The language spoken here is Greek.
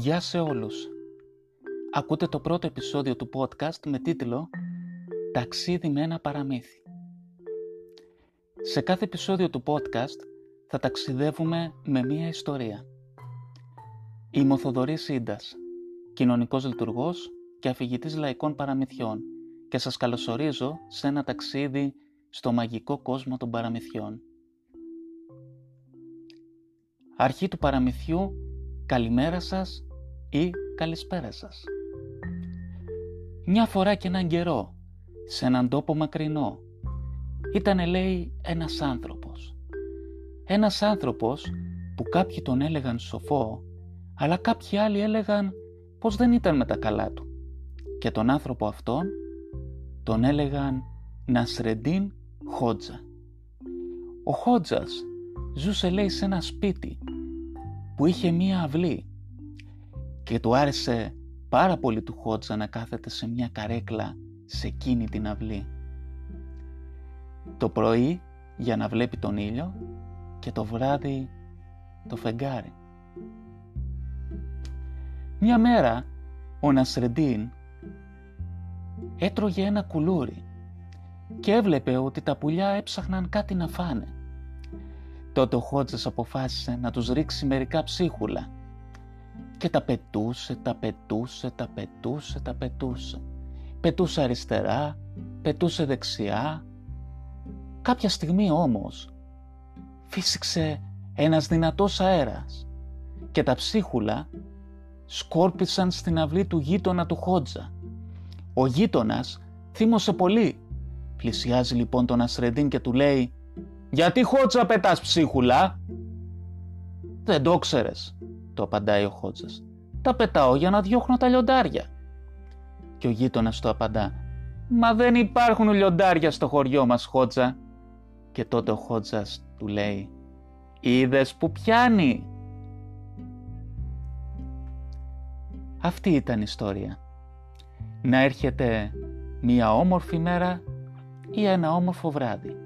Γεια σε όλους. Ακούτε το πρώτο επεισόδιο του podcast με τίτλο «Ταξίδι με ένα παραμύθι». Σε κάθε επεισόδιο του podcast θα ταξιδεύουμε με μία ιστορία. Είμαι ο Θοδωρής Ίντας, κοινωνικός λειτουργός και αφηγητής λαϊκών παραμυθιών και σας καλωσορίζω σε ένα ταξίδι στο μαγικό κόσμο των παραμυθιών. Αρχή του παραμυθιού «Καλημέρα σας» ή «Καλησπέρα σας». Μια φορά και έναν καιρό, σε έναν τόπο μακρινό, ήταν λέει ένας άνθρωπος. Ένας άνθρωπος που κάποιοι τον έλεγαν σοφό, αλλά κάποιοι άλλοι έλεγαν πως δεν ήταν με τα καλά του. Και τον άνθρωπο αυτόν τον έλεγαν Νασρεντίν Χότζα. Ο Χότζας ζούσε λέει σε ένα σπίτι που είχε μία αυλή και του άρεσε πάρα πολύ του Χότζα να κάθεται σε μια καρέκλα σε εκείνη την αυλή. Το πρωί για να βλέπει τον ήλιο και το βράδυ το φεγγάρι. Μια μέρα ο Νασρεντίν έτρωγε ένα κουλούρι και έβλεπε ότι τα πουλιά έψαχναν κάτι να φάνε. Τότε ο Χότζας αποφάσισε να τους ρίξει μερικά ψίχουλα και τα πετούσε, τα πετούσε, τα πετούσε, τα πετούσε. Πετούσε αριστερά, πετούσε δεξιά. Κάποια στιγμή όμως φύσηξε ένας δυνατός αέρας και τα ψίχουλα σκόρπισαν στην αυλή του γείτονα του Χότζα. Ο γείτονας θύμωσε πολύ. Πλησιάζει λοιπόν τον Ασρεντίν και του λέει «Γιατί Χότζα πετάς ψίχουλα» «Δεν το ξέρες», το απαντάει ο Χότζας. «Τα πετάω για να διώχνω τα λιοντάρια». Και ο γείτονας του απαντά «Μα δεν υπάρχουν λιοντάρια στο χωριό μας Χότζα». Και τότε ο Χότζας του λέει «Είδες που πιάνει». Αυτή ήταν η ιστορία. Να έρχεται μία όμορφη μέρα ή ένα όμορφο βράδυ.